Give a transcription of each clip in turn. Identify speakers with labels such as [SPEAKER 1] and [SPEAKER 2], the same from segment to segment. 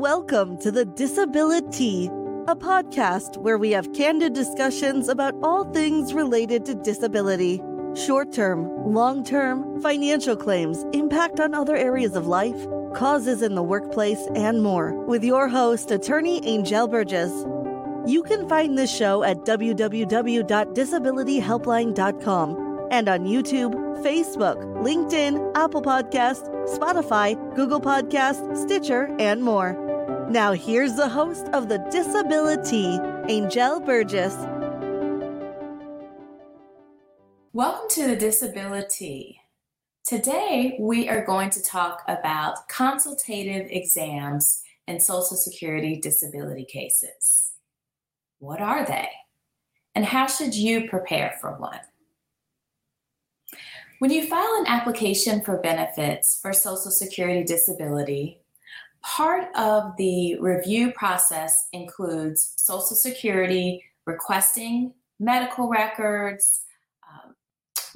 [SPEAKER 1] Welcome to the DisabiliTEA, a podcast where we have candid discussions about all things related to disability short term, long term, financial claims, impact on other areas of life, causes in the workplace, and more. With your host, attorney Anjel Burgess. You can find this show at www.disabilityhelpline.com and on YouTube, Facebook, LinkedIn, Apple Podcast, Spotify, Google Podcast, Stitcher, and more. Now here's the host of the DisabiliTEA, Anjel Burgess.
[SPEAKER 2] Welcome to the DisabiliTEA. Today we are going to talk about consultative exams in Social Security disability cases. What are they? And how should you prepare for one? When you file an application for benefits for Social Security disability, part of the review process includes Social Security requesting medical records, um,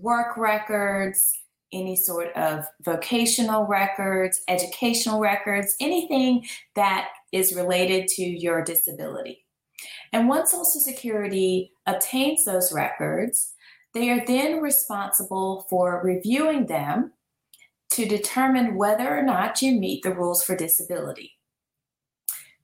[SPEAKER 2] work records, any sort of vocational records, educational records, anything that is related to your disability. And once Social Security obtains those records, they are then responsible for reviewing them to determine whether or not you meet the rules for disability.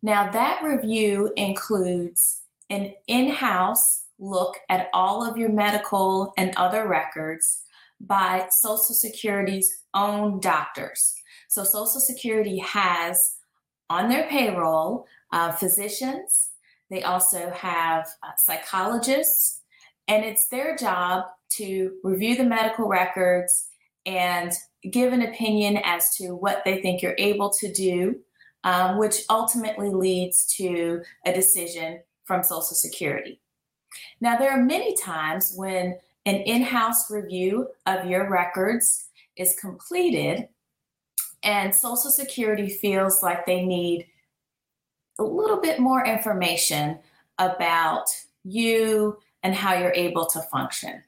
[SPEAKER 2] Now, that review includes an in house look at all of your medical and other records by Social Security's own doctors. So, Social Security has on their payroll uh, physicians, they also have uh, psychologists, and it's their job to review the medical records and give an opinion as to what they think you're able to do, um, which ultimately leads to a decision from Social Security. Now, there are many times when an in house review of your records is completed and Social Security feels like they need a little bit more information about you and how you're able to function.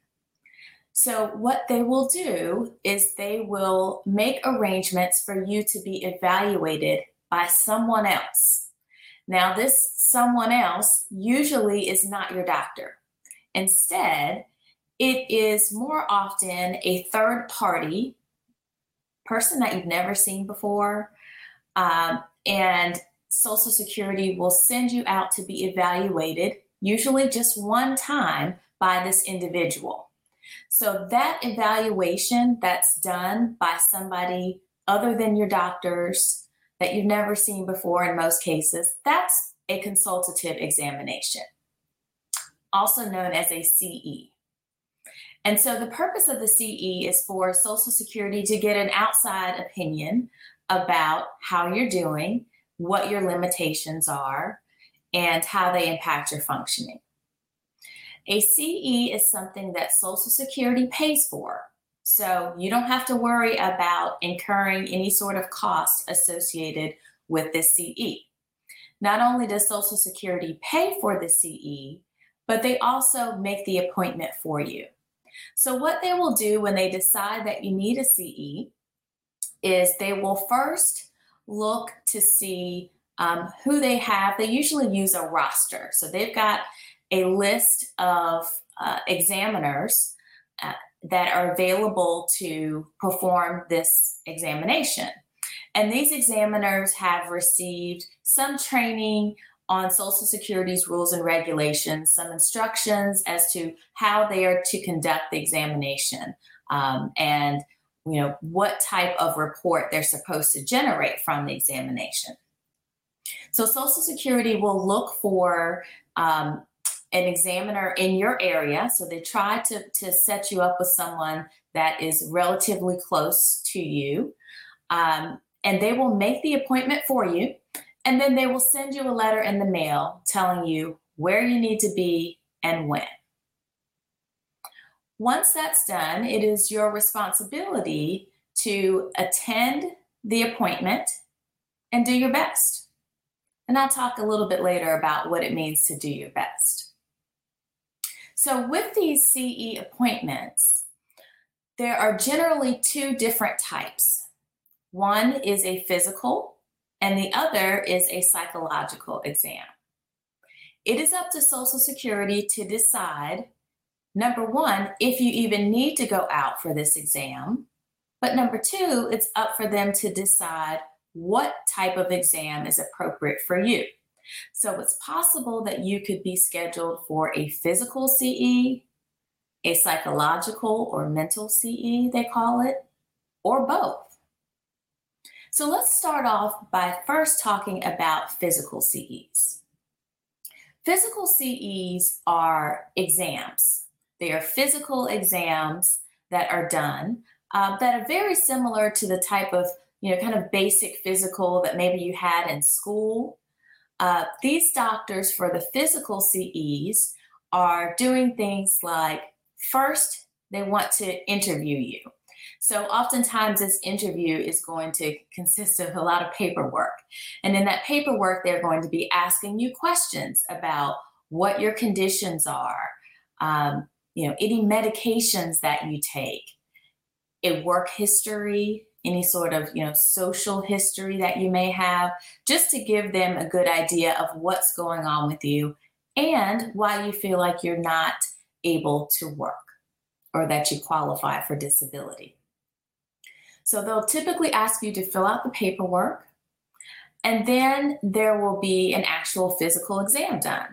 [SPEAKER 2] So, what they will do is they will make arrangements for you to be evaluated by someone else. Now, this someone else usually is not your doctor. Instead, it is more often a third party person that you've never seen before. Um, and Social Security will send you out to be evaluated usually just one time by this individual. So that evaluation that's done by somebody other than your doctors that you've never seen before in most cases, that's a consultative examination, also known as a CE. And so the purpose of the CE is for Social Security to get an outside opinion about how you're doing, what your limitations are, and how they impact your functioning. A CE is something that Social Security pays for. So you don't have to worry about incurring any sort of cost associated with this CE. Not only does Social Security pay for the CE, but they also make the appointment for you. So, what they will do when they decide that you need a CE is they will first look to see um, who they have. They usually use a roster. So they've got a list of uh, examiners uh, that are available to perform this examination. And these examiners have received some training on Social Security's rules and regulations, some instructions as to how they are to conduct the examination, um, and you know what type of report they're supposed to generate from the examination. So Social Security will look for um, an examiner in your area. So they try to, to set you up with someone that is relatively close to you. Um, and they will make the appointment for you. And then they will send you a letter in the mail telling you where you need to be and when. Once that's done, it is your responsibility to attend the appointment and do your best. And I'll talk a little bit later about what it means to do your best. So, with these CE appointments, there are generally two different types. One is a physical, and the other is a psychological exam. It is up to Social Security to decide number one, if you even need to go out for this exam. But number two, it's up for them to decide what type of exam is appropriate for you. So it's possible that you could be scheduled for a physical CE, a psychological or mental CE, they call it, or both. So let's start off by first talking about physical CEs. Physical CEs are exams. They are physical exams that are done uh, that are very similar to the type of, you know, kind of basic physical that maybe you had in school. Uh, these doctors for the physical CEs are doing things like first, they want to interview you. So, oftentimes, this interview is going to consist of a lot of paperwork. And in that paperwork, they're going to be asking you questions about what your conditions are, um, you know, any medications that you take, a work history, any sort of you know social history that you may have just to give them a good idea of what's going on with you and why you feel like you're not able to work or that you qualify for disability. So they'll typically ask you to fill out the paperwork and then there will be an actual physical exam done.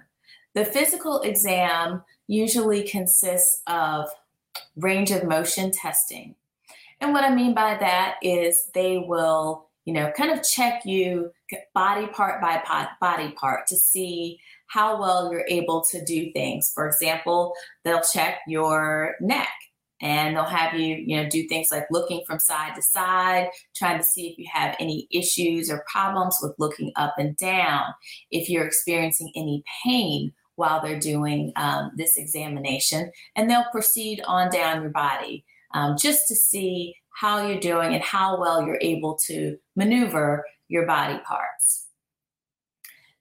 [SPEAKER 2] The physical exam usually consists of range of motion testing and what I mean by that is they will, you know, kind of check you body part by body part to see how well you're able to do things. For example, they'll check your neck and they'll have you, you know, do things like looking from side to side, trying to see if you have any issues or problems with looking up and down, if you're experiencing any pain while they're doing um, this examination, and they'll proceed on down your body um, just to see how you're doing and how well you're able to maneuver your body parts.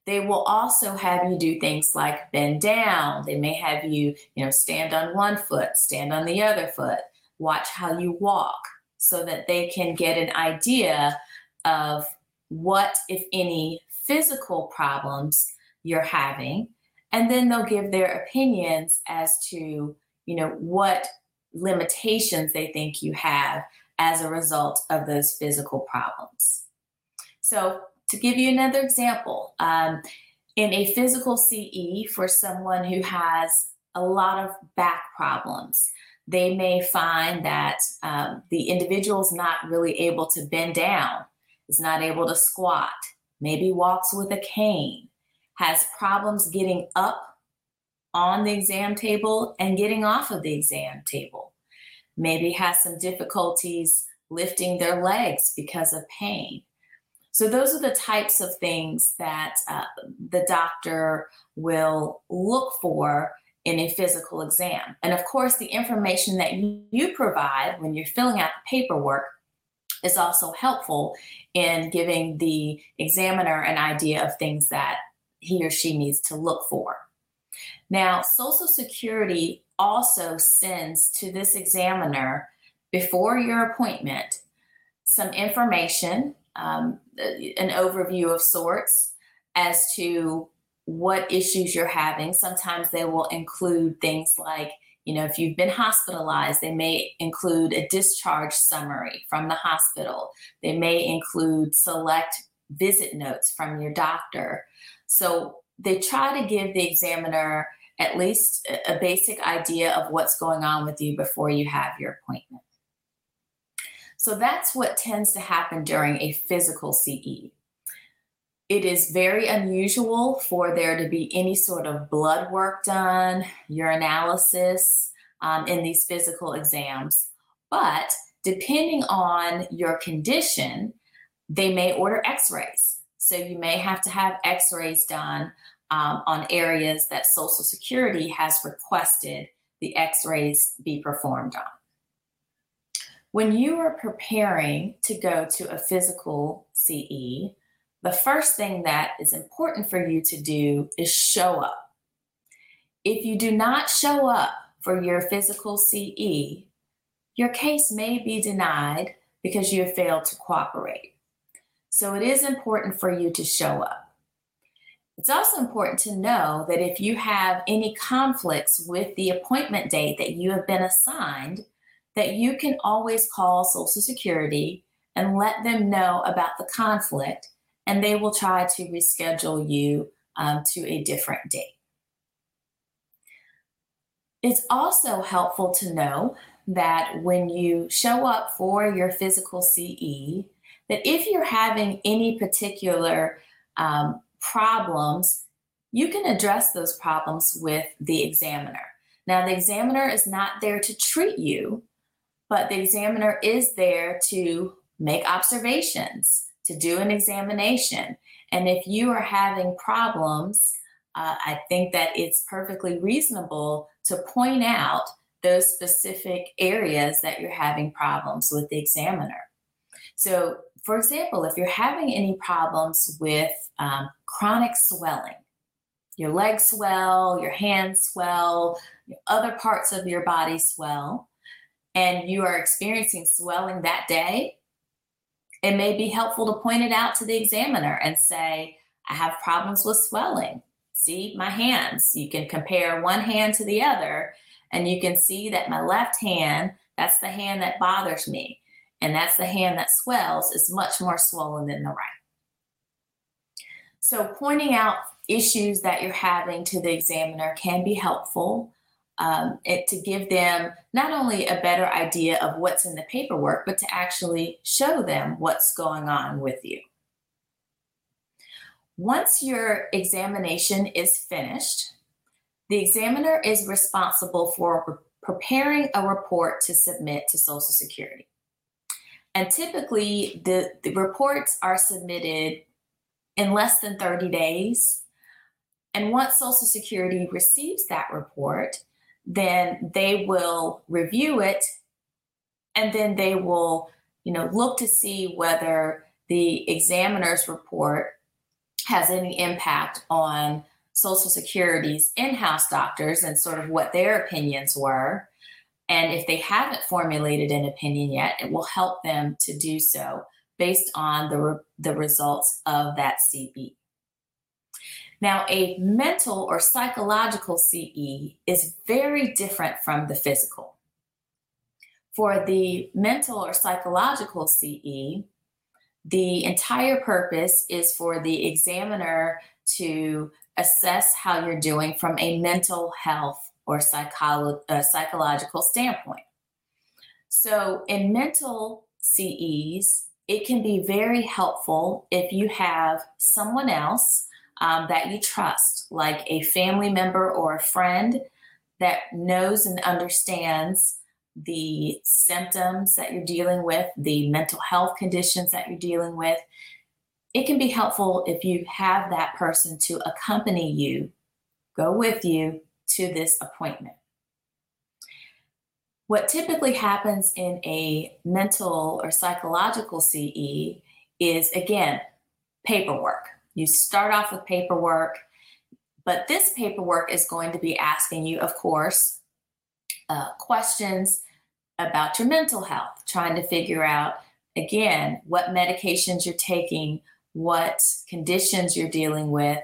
[SPEAKER 2] They will also have you do things like bend down. They may have you, you know, stand on one foot, stand on the other foot, watch how you walk so that they can get an idea of what, if any, physical problems you're having. And then they'll give their opinions as to, you know, what limitations they think you have as a result of those physical problems. So, to give you another example, um, in a physical CE for someone who has a lot of back problems, they may find that um, the individual is not really able to bend down, is not able to squat, maybe walks with a cane, has problems getting up on the exam table and getting off of the exam table. Maybe has some difficulties lifting their legs because of pain. So, those are the types of things that uh, the doctor will look for in a physical exam. And of course, the information that you provide when you're filling out the paperwork is also helpful in giving the examiner an idea of things that he or she needs to look for. Now, Social Security also sends to this examiner before your appointment some information, um, an overview of sorts as to what issues you're having. Sometimes they will include things like, you know, if you've been hospitalized, they may include a discharge summary from the hospital. They may include select visit notes from your doctor. So they try to give the examiner at least a basic idea of what's going on with you before you have your appointment. So that's what tends to happen during a physical CE. It is very unusual for there to be any sort of blood work done, urinalysis um, in these physical exams. But depending on your condition, they may order x rays. So you may have to have x rays done um, on areas that Social Security has requested the x rays be performed on. When you are preparing to go to a physical CE, the first thing that is important for you to do is show up. If you do not show up for your physical CE, your case may be denied because you have failed to cooperate. So it is important for you to show up. It's also important to know that if you have any conflicts with the appointment date that you have been assigned, that you can always call Social Security and let them know about the conflict, and they will try to reschedule you um, to a different date. It's also helpful to know that when you show up for your physical CE, that if you're having any particular um, problems, you can address those problems with the examiner. Now, the examiner is not there to treat you, but the examiner is there to make observations, to do an examination. And if you are having problems, uh, I think that it's perfectly reasonable to point out those specific areas that you're having problems with the examiner. So, for example, if you're having any problems with um, chronic swelling, your legs swell, your hands swell, other parts of your body swell, and you are experiencing swelling that day, it may be helpful to point it out to the examiner and say, I have problems with swelling. See my hands. You can compare one hand to the other, and you can see that my left hand, that's the hand that bothers me, and that's the hand that swells, is much more swollen than the right. So, pointing out issues that you're having to the examiner can be helpful um, it, to give them not only a better idea of what's in the paperwork, but to actually show them what's going on with you. Once your examination is finished, the examiner is responsible for preparing a report to submit to Social Security. And typically, the, the reports are submitted in less than 30 days. And once Social Security receives that report, then they will review it and then they will, you know, look to see whether the examiner's report has any impact on Social Security's in house doctors and sort of what their opinions were. And if they haven't formulated an opinion yet, it will help them to do so based on the, re- the results of that CE. Now, a mental or psychological CE is very different from the physical. For the mental or psychological CE, the entire purpose is for the examiner to assess how you're doing from a mental health or psycholo- uh, psychological standpoint. So, in mental CEs, it can be very helpful if you have someone else um, that you trust, like a family member or a friend that knows and understands the symptoms that you're dealing with, the mental health conditions that you're dealing with. It can be helpful if you have that person to accompany you, go with you to this appointment. What typically happens in a mental or psychological CE is again, paperwork. You start off with paperwork, but this paperwork is going to be asking you, of course, uh, questions about your mental health, trying to figure out, again, what medications you're taking, what conditions you're dealing with,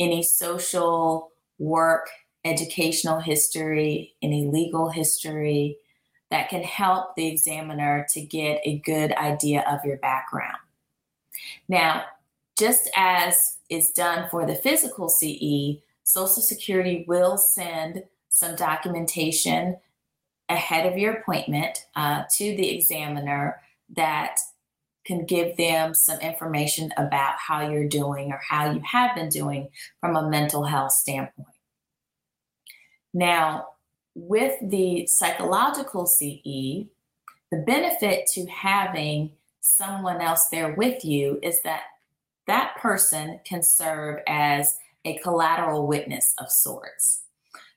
[SPEAKER 2] any social, work, educational history, any legal history that can help the examiner to get a good idea of your background. Now, just as is done for the physical CE, Social Security will send some documentation ahead of your appointment uh, to the examiner that can give them some information about how you're doing or how you have been doing from a mental health standpoint. Now, with the psychological CE, the benefit to having someone else there with you is that that person can serve as a collateral witness of sorts.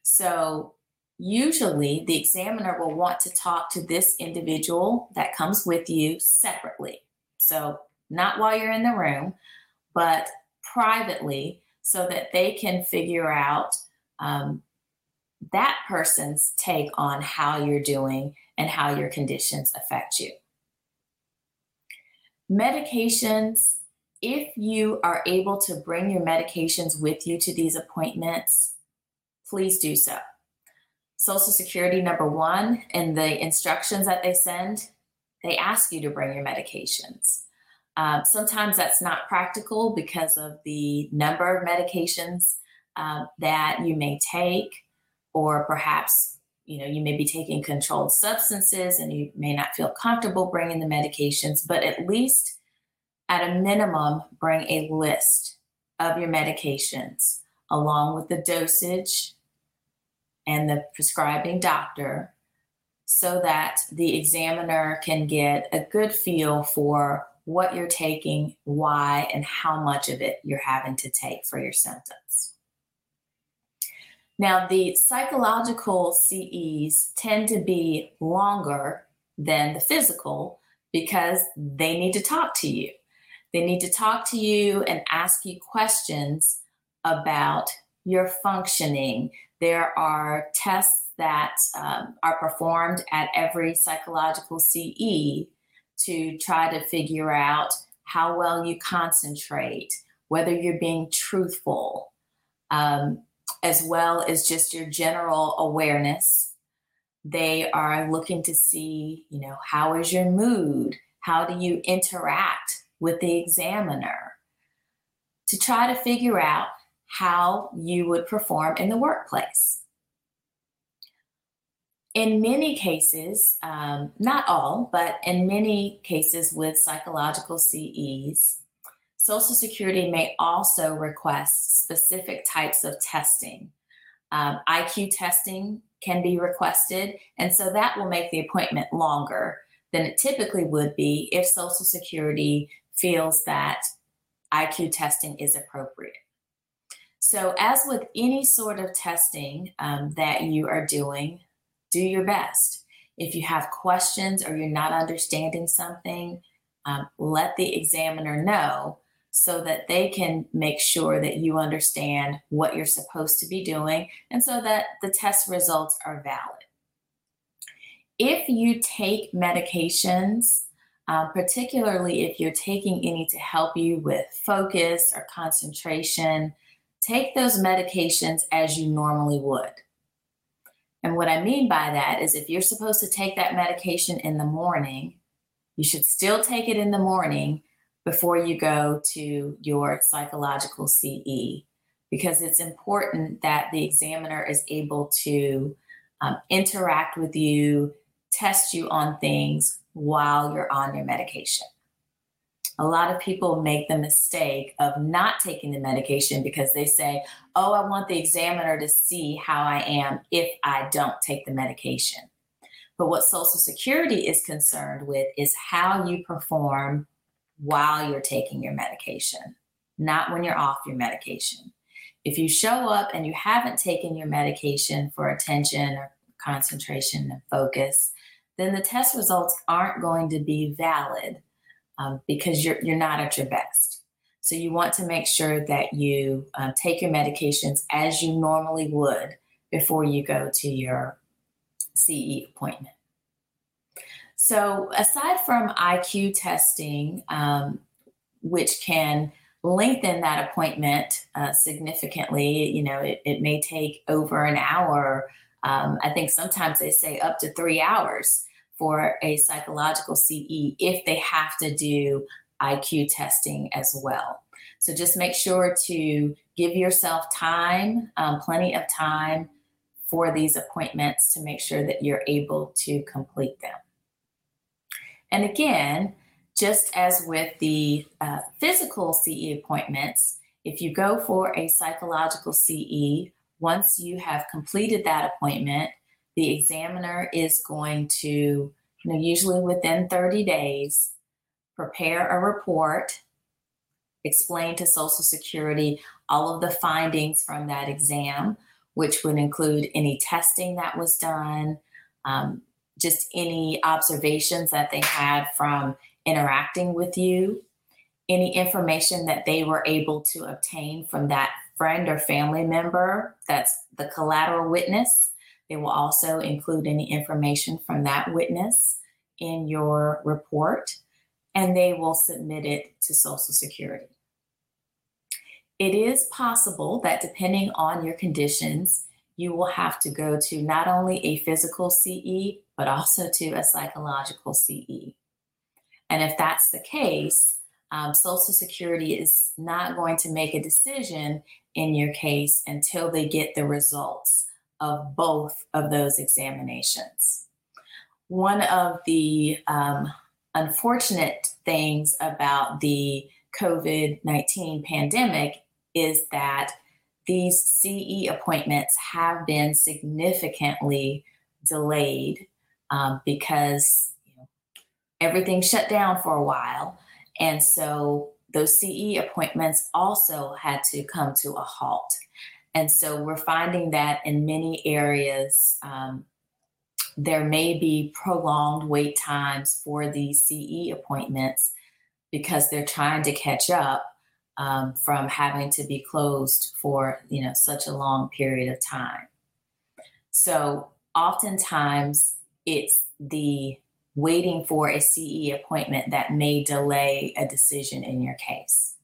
[SPEAKER 2] So, usually the examiner will want to talk to this individual that comes with you separately. So, not while you're in the room, but privately so that they can figure out um, that person's take on how you're doing and how your conditions affect you. Medications, if you are able to bring your medications with you to these appointments, please do so. Social Security, number one, in the instructions that they send, they ask you to bring your medications. Um, sometimes that's not practical because of the number of medications uh, that you may take, or perhaps you know you may be taking controlled substances and you may not feel comfortable bringing the medications. But at least, at a minimum, bring a list of your medications along with the dosage and the prescribing doctor so that the examiner can get a good feel for what you're taking, why, and how much of it you're having to take for your symptoms. Now, the psychological CEs tend to be longer than the physical because they need to talk to you. They need to talk to you and ask you questions about your functioning. There are tests that um, are performed at every psychological CE to try to figure out how well you concentrate, whether you're being truthful, um, as well as just your general awareness. They are looking to see, you know, how is your mood? How do you interact with the examiner? To try to figure out how you would perform in the workplace in many cases, um, not all, but in many cases with psychological CEs, Social Security may also request specific types of testing. Um, IQ testing can be requested, and so that will make the appointment longer than it typically would be if Social Security feels that IQ testing is appropriate. So, as with any sort of testing um, that you are doing, do your best. If you have questions or you're not understanding something, um, let the examiner know so that they can make sure that you understand what you're supposed to be doing and so that the test results are valid. If you take medications, uh, particularly if you're taking any to help you with focus or concentration, take those medications as you normally would. And what I mean by that is if you're supposed to take that medication in the morning, you should still take it in the morning before you go to your psychological CE because it's important that the examiner is able to um, interact with you, test you on things while you're on your medication a lot of people make the mistake of not taking the medication because they say, Oh, I want the examiner to see how I am if I don't take the medication. But what Social Security is concerned with is how you perform while you're taking your medication, not when you're off your medication. If you show up and you haven't taken your medication for attention or concentration and focus, then the test results aren't going to be valid um, because you're, you're not at your best. So you want to make sure that you uh, take your medications as you normally would before you go to your CE appointment. So aside from IQ testing, um, which can lengthen that appointment uh, significantly, you know, it, it, may take over an hour. Um, I think sometimes they say up to three hours for a psychological CE if they have to do IQ testing as well. So just make sure to give yourself time, um, plenty of time for these appointments to make sure that you're able to complete them. And again, just as with the uh, physical CE appointments, if you go for a psychological CE, once you have completed that appointment, the examiner is going to, you know, usually within 30 days, prepare a report, explain to Social Security all of the findings from that exam, which would include any testing that was done, um, just any observations that they had from interacting with you, any information that they were able to obtain from that friend or family member that's the collateral witness they will also include any information from that witness in your report. and they will submit it to Social Security. It is possible that depending on your conditions, you will have to go to not only a physical CE, but also to a psychological CE. And if that's the case, um, Social Security is not going to make a decision in your case until they get the results of both of those examinations. One of the um, unfortunate things about the COVID 19 pandemic is that these CE appointments have been significantly delayed um, because you know, everything shut down for a while. And so those CE appointments also had to come to a halt. And so we're finding that in many areas, um, there may be prolonged wait times for these CE appointments because they're trying to catch up um, from having to be closed for you know such a long period of time. So oftentimes it's the waiting for a CE appointment that may delay a decision in your case.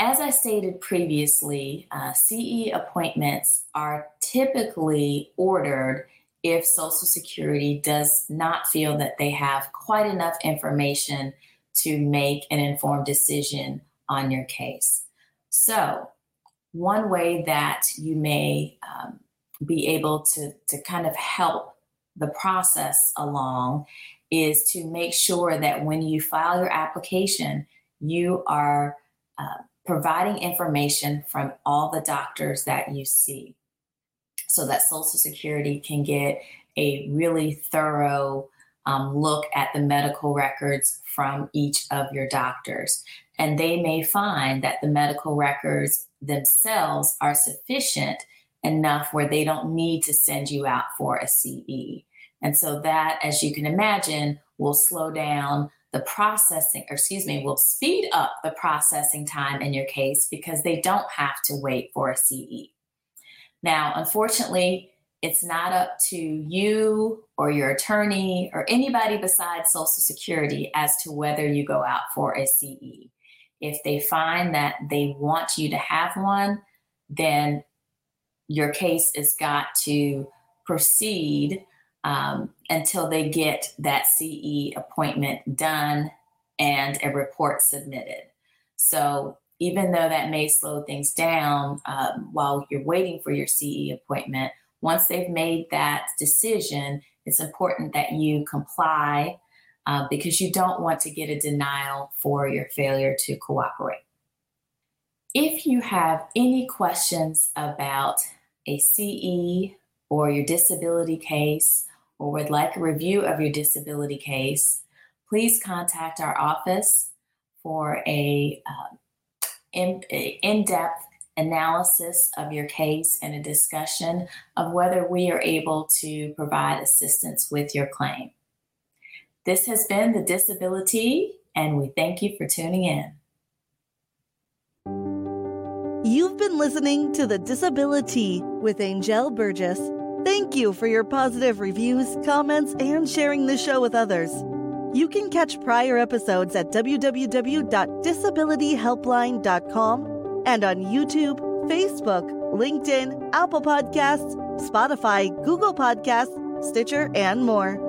[SPEAKER 2] As I stated previously, uh, CE appointments are typically ordered if Social Security does not feel that they have quite enough information to make an informed decision on your case. So, one way that you may um, be able to, to kind of help the process along is to make sure that when you file your application, you are uh, providing information from all the doctors that you see so that Social Security can get a really thorough um, look at the medical records from each of your doctors. And they may find that the medical records themselves are sufficient enough where they don't need to send you out for a CE. And so that, as you can imagine, will slow down the processing, or excuse me, will speed up the processing time in your case because they don't have to wait for a CE. Now, unfortunately, it's not up to you or your attorney or anybody besides Social Security as to whether you go out for a CE. If they find that they want you to have one, then your case has got to proceed um, until they get that CE appointment done and a report submitted. So, even though that may slow things down um, while you're waiting for your CE appointment, once they've made that decision, it's important that you comply uh, because you don't want to get a denial for your failure to cooperate. If you have any questions about a CE or your disability case, or would like a review of your disability case, please contact our office for a uh, in, in-depth analysis of your case and a discussion of whether we are able to provide assistance with your claim. This has been the DisabiliTEA, and we thank you for tuning in.
[SPEAKER 1] You've been listening to The DisabiliTEA with Anjel Burgess. Thank you for your positive reviews, comments, and sharing the show with others. You can catch prior episodes at www.disabilityhelpline.com and on YouTube, Facebook, LinkedIn, Apple Podcasts, Spotify, Google Podcasts, Stitcher, and more.